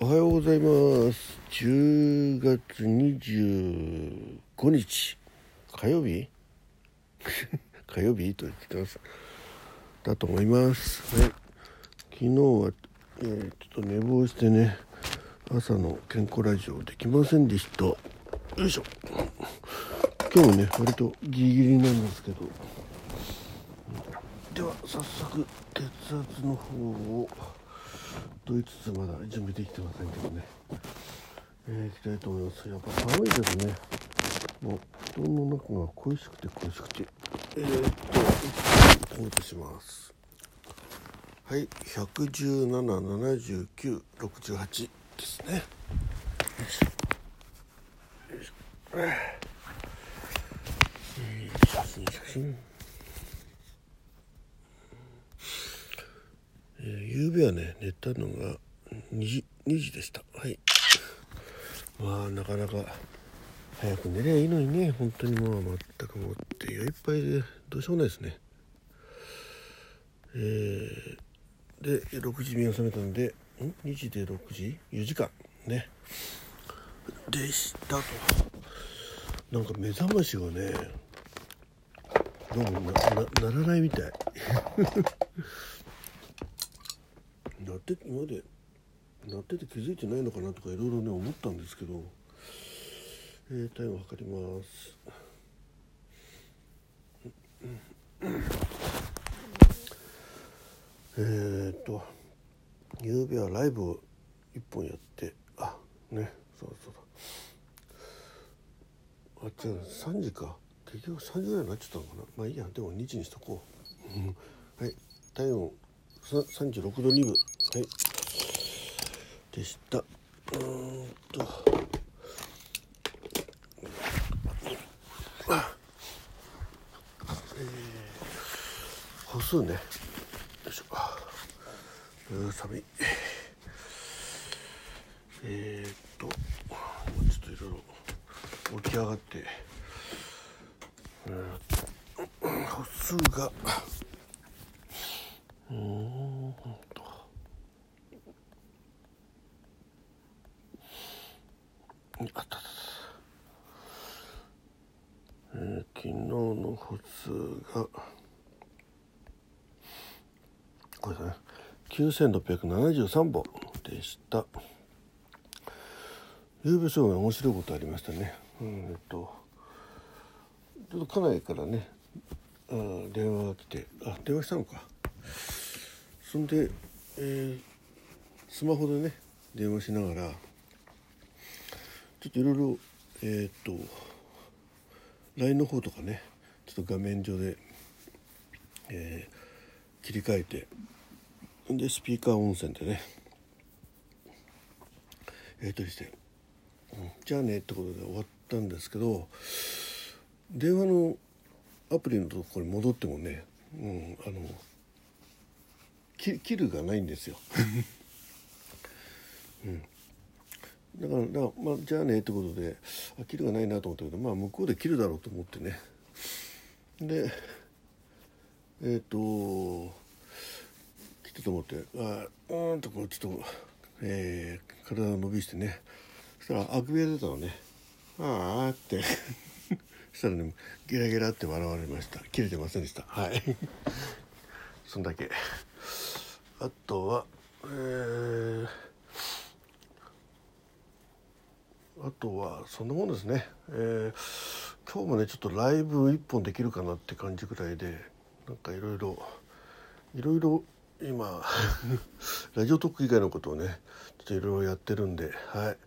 おはようございます。10月25日。火曜日？火曜日と言ってますだと思います、はい、昨日は、えーちょっと寝坊してね朝の健康ラジオできませんでした。よいしょ。今日もね割とギリギリなんですけど。では早速血圧の方をと言いつつまだ準備できてませんけどね、えー、いきたいと思います。やっぱ寒いですね。もう布団の中が恋しくて恋しくて。えー、っとスタートします。はい1177968ですね。よいしょ。よいしょ。写真写真えー、夕べはね寝たのが2時 ,2 時でした。はい。まあなかなか早く寝りゃいいのにね。本当にもう全くもって酔いっぱいでどうしようもないですね。えー、で6時目が覚めたんでん？2時で6時？4時間。ね。でしたと。なんか目覚ましがねどうもななならないみたい。なって今までなってて気づいてないのかなとかいろいろね思ったんですけど、えー、体温測ります。えー、っと夕べはライブを1本やって。あねそうそうだあ違う3時か。結局3時ぐらいになっちゃったのかな。まあいいや。でも2時にしとこう、はい。体温36度2分はい。でした。うんと。えー、歩数ね。よいしょ。うー寒い。えー、っともうちょっといろいろ起き上がって。うん歩数がうーんとあったあったえー、昨日の歩数がこれだね。9673本でした。夕べそう面白いことありましたね。うんえっとちょっと家内からねあ電話が来てあ電話したのか。そんで、えー、スマホでね電話しながらちょっといろいろえー、っと LINE の方とかねちょっと画面上で、えー、切り替えてでスピーカー音声でねやり取りして、うん、じゃあねってことで終わったんですけど電話のアプリのところに戻ってもね、うん、あの切るがないんですよ。うんだからだからまあじゃあねってことであ切るがないなと思ったけどまあ向こうで切るだろうと思ってね。でえっ、ー、と切ったと思ってあうんとこうちょっと、えー、体を伸びしてね。そしたらあくびが出たのね。ああって。そしたらねゲラゲラって笑われました。切れてませんでした。はい。そんだけ。あとはえーとはそんなもんですね、えー、今日もねちょっとライブ一本できるかなって感じぐらいでなんかいろいろいろいろ今 ラジオトーク以外のことをねちょっといろいろやってるんではい。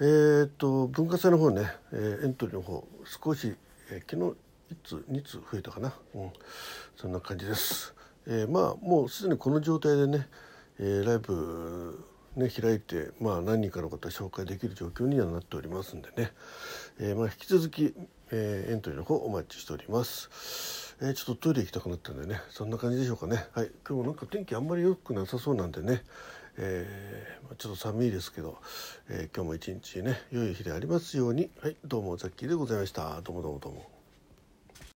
えー、っと文化祭の方ね、えー、エントリーの方少し、えー、昨日1つ2つ増えたかな、うん、そんな感じです、えー、まあもうすでにこの状態でね、えー、ライブね、開いて、まあ、何人かの方紹介できる状況にはなっておりますんでね、えー、まあ、引き続き、えー、エントリーの方お待ちしております、えー、ちょっとトイレ行きたくなったんでねそんな感じでしょうかね。はい。今日もなんか天気あんまり良くなさそうなんでね、えー、ちょっと寒いですけど、え今日も一日ね良い日でありますように。はい。どうもザッキーでございました。どうもどうもどうも。